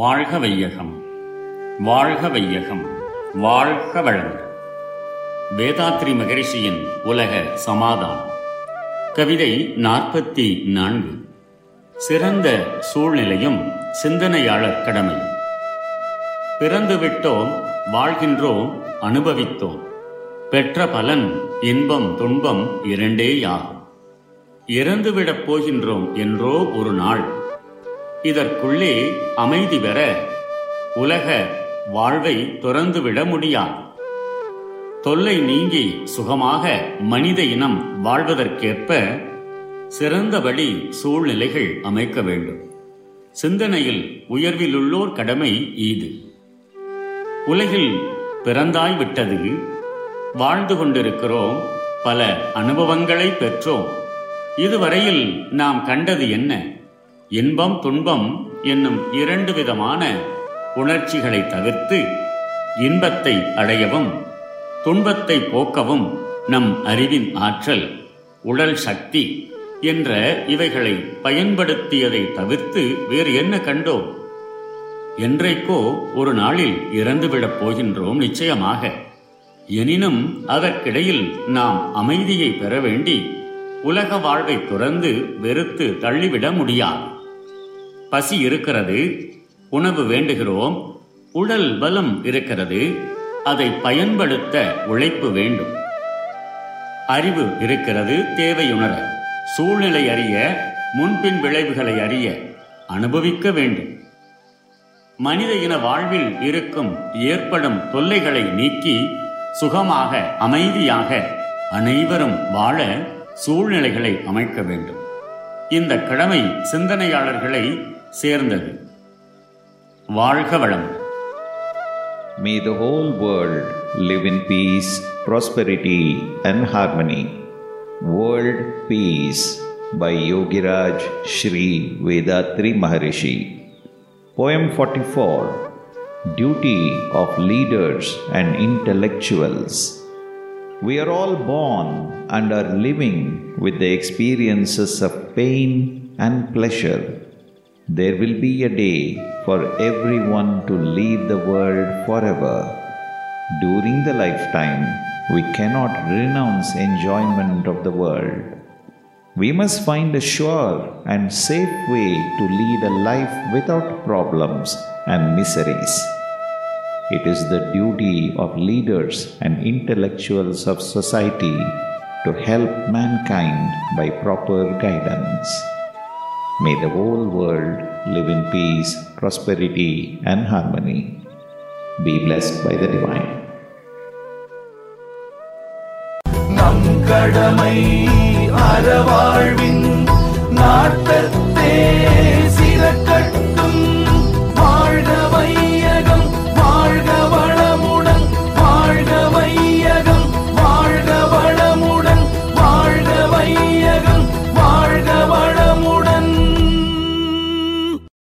வாழ்க வையகம் வாழ்க வையகம் வாழ்க வளங்கள் வேதாத்ரி மகரிஷியின் உலக சமாதானம். கவிதை நாற்பத்தி நான்கு. சிறந்த சூழ்நிலையும் சிந்தனையாளர் கடமை. பிறந்து விட்டோம் வாழ்கின்றோம் அனுபவித்தோம். பெற்ற பலன் இன்பம் துன்பம் இரண்டேயாகும். இறந்துவிடப் போகின்றோம் என்றோ ஒரு நாள். இதற்குள்ளே அமைதி பெற உலக வாழ்வை துறந்துவிட முடியாது. தொல்லை நீங்கி சுகமாக மனித இனம் வாழ்வதற்கேற்ப சிறந்தபடி சூழ்நிலைகள் அமைக்க வேண்டும். சிந்தனையில் உயர்விலுள்ளோர் கடமை ஈது. உலகில் பிறந்தாய் விட்டது வாழ்ந்து கொண்டிருக்கிறோம் பல அனுபவங்களை பெற்றோம். இதுவரையில் நாம் கண்டது என்ன? இன்பம் துன்பம் என்னும் இரண்டு விதமான உணர்ச்சிகளை தவிர்த்து இன்பத்தை அடையவும் துன்பத்தை போக்கவும் நம் அறிவின் ஆற்றல் உடல் சக்தி என்ற இவைகளை பயன்படுத்தியதை தவிர்த்து வேறு என்ன கண்டோம்? என்றைக்கோ ஒரு நாளில் இறந்துவிடப் போகின்றோம் நிச்சயமாக. எனினும் அதற்கிடையில் நாம் அமைதியை பெற வேண்டி உலக வாழ்வை துறந்து வெறுத்து தள்ளிவிட முடியாது. பசி இருக்கிறது உணவு வேண்டுகிறோம் உடல் பலம் இருக்கிறது அதை பயன்படுத்த உழைப்பு வேண்டும். அறிவு இருக்கிறது தேவையுணர. சூழ்நிலை அறிய முன்பின் விளைவுகளை அறிய அனுபவிக்க வேண்டும். மனித இன வாழ்வில் இருக்கும் ஏற்படும் தொல்லைகளை நீக்கி சுகமாக அமைதியாக அனைவரும் வாழ சூழ்நிலைகளை அமைக்க வேண்டும். இந்த கடமை சிந்தனையாளர்களை சேர்ந்தது வாழ்க வளம் May the whole world live in peace, prosperity, and harmony. World Peace by Yogiraj Sri Vedatri Maharishi. Poem 44 Duty of Leaders and Intellectuals. We are all born and are living with the experiences of pain and pleasure. there will be a day for everyone to leave the world forever. During the lifetime, we cannot renounce enjoyment of the world. We must find a sure and safe way to lead a life without problems and miseries. It is the duty of leaders and intellectuals of society to help mankind by proper guidance. May the whole world live in peace, prosperity, and harmony. Be blessed by the Divine. கடமை அறவாழ்வின் நாட்டத்தே